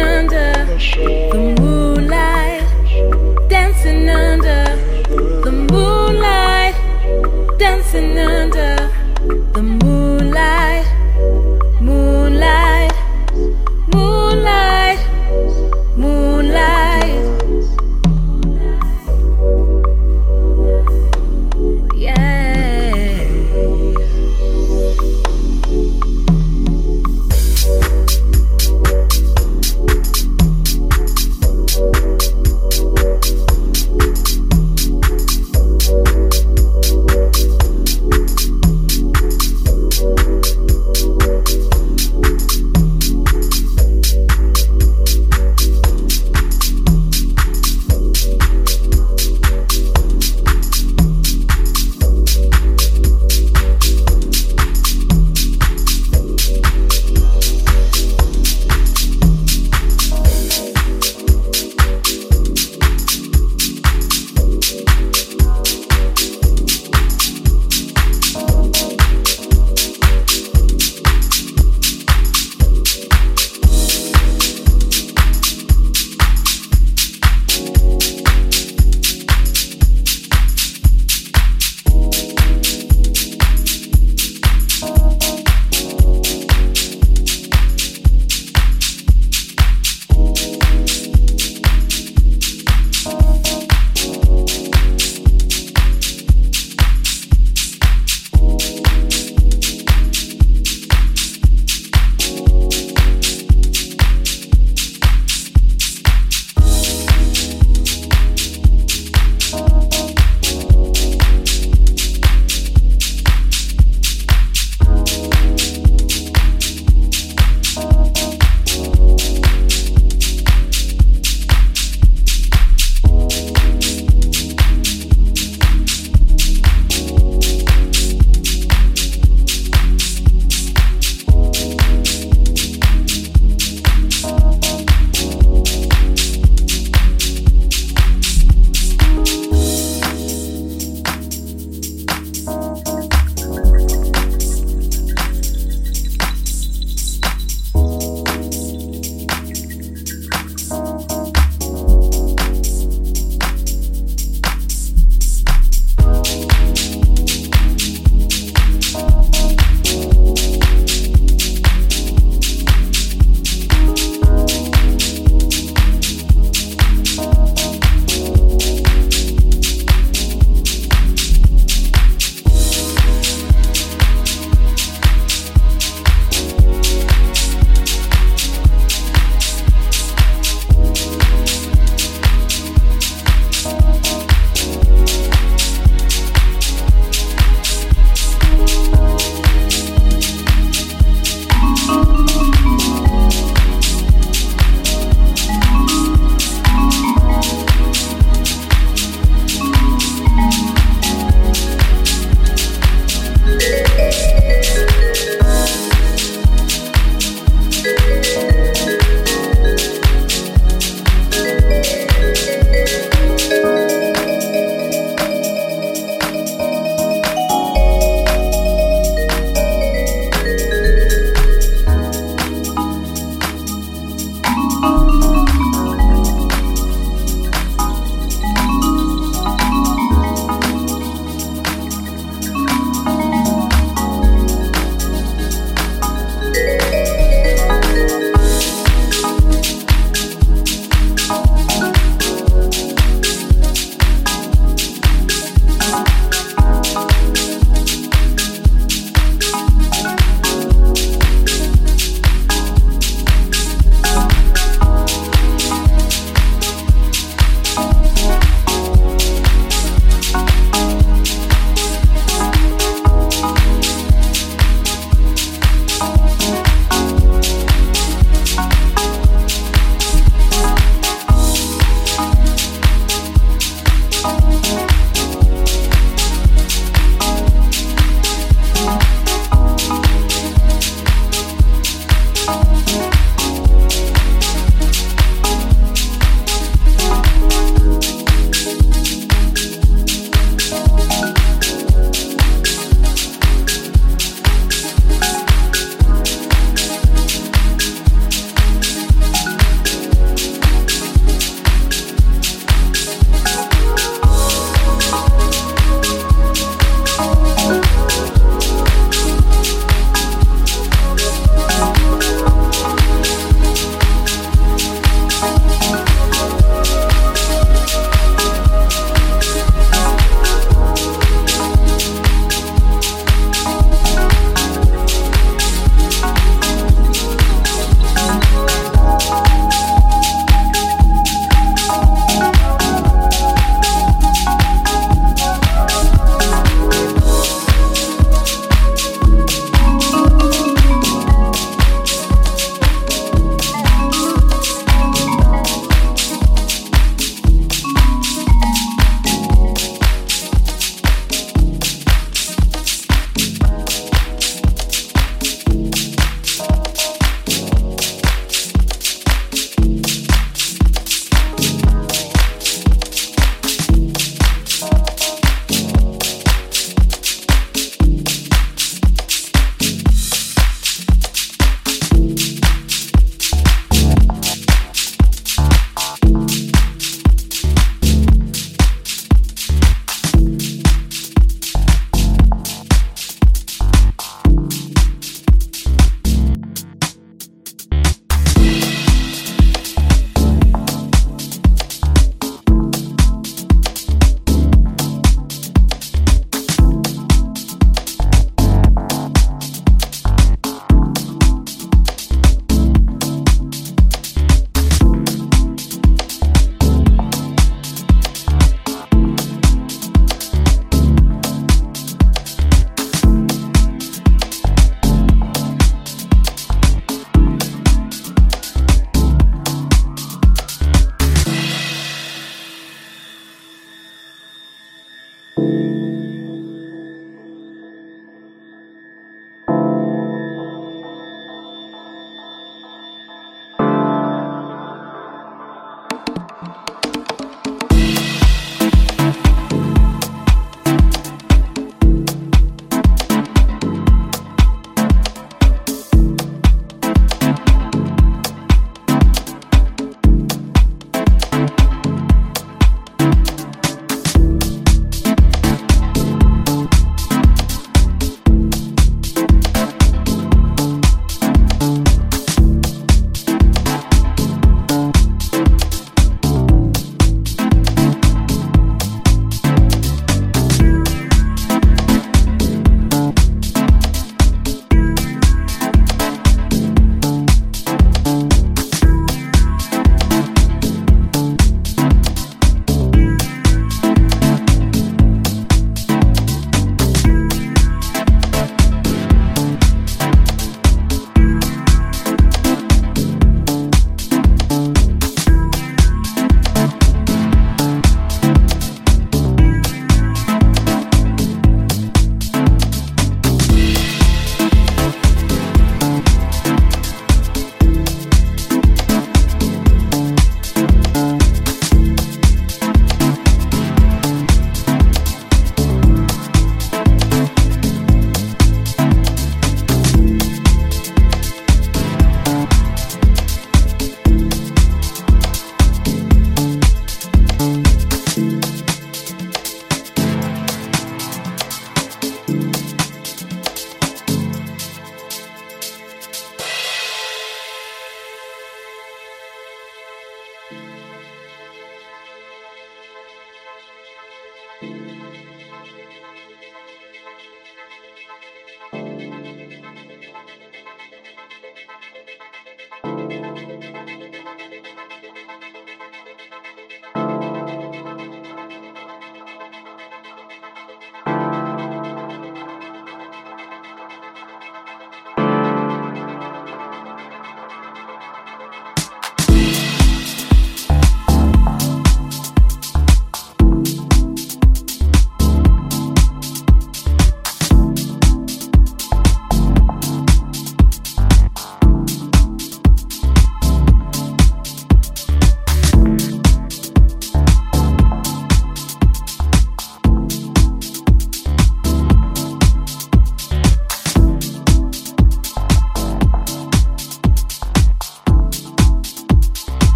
under the moonlight, dancing under the moonlight, dancing under.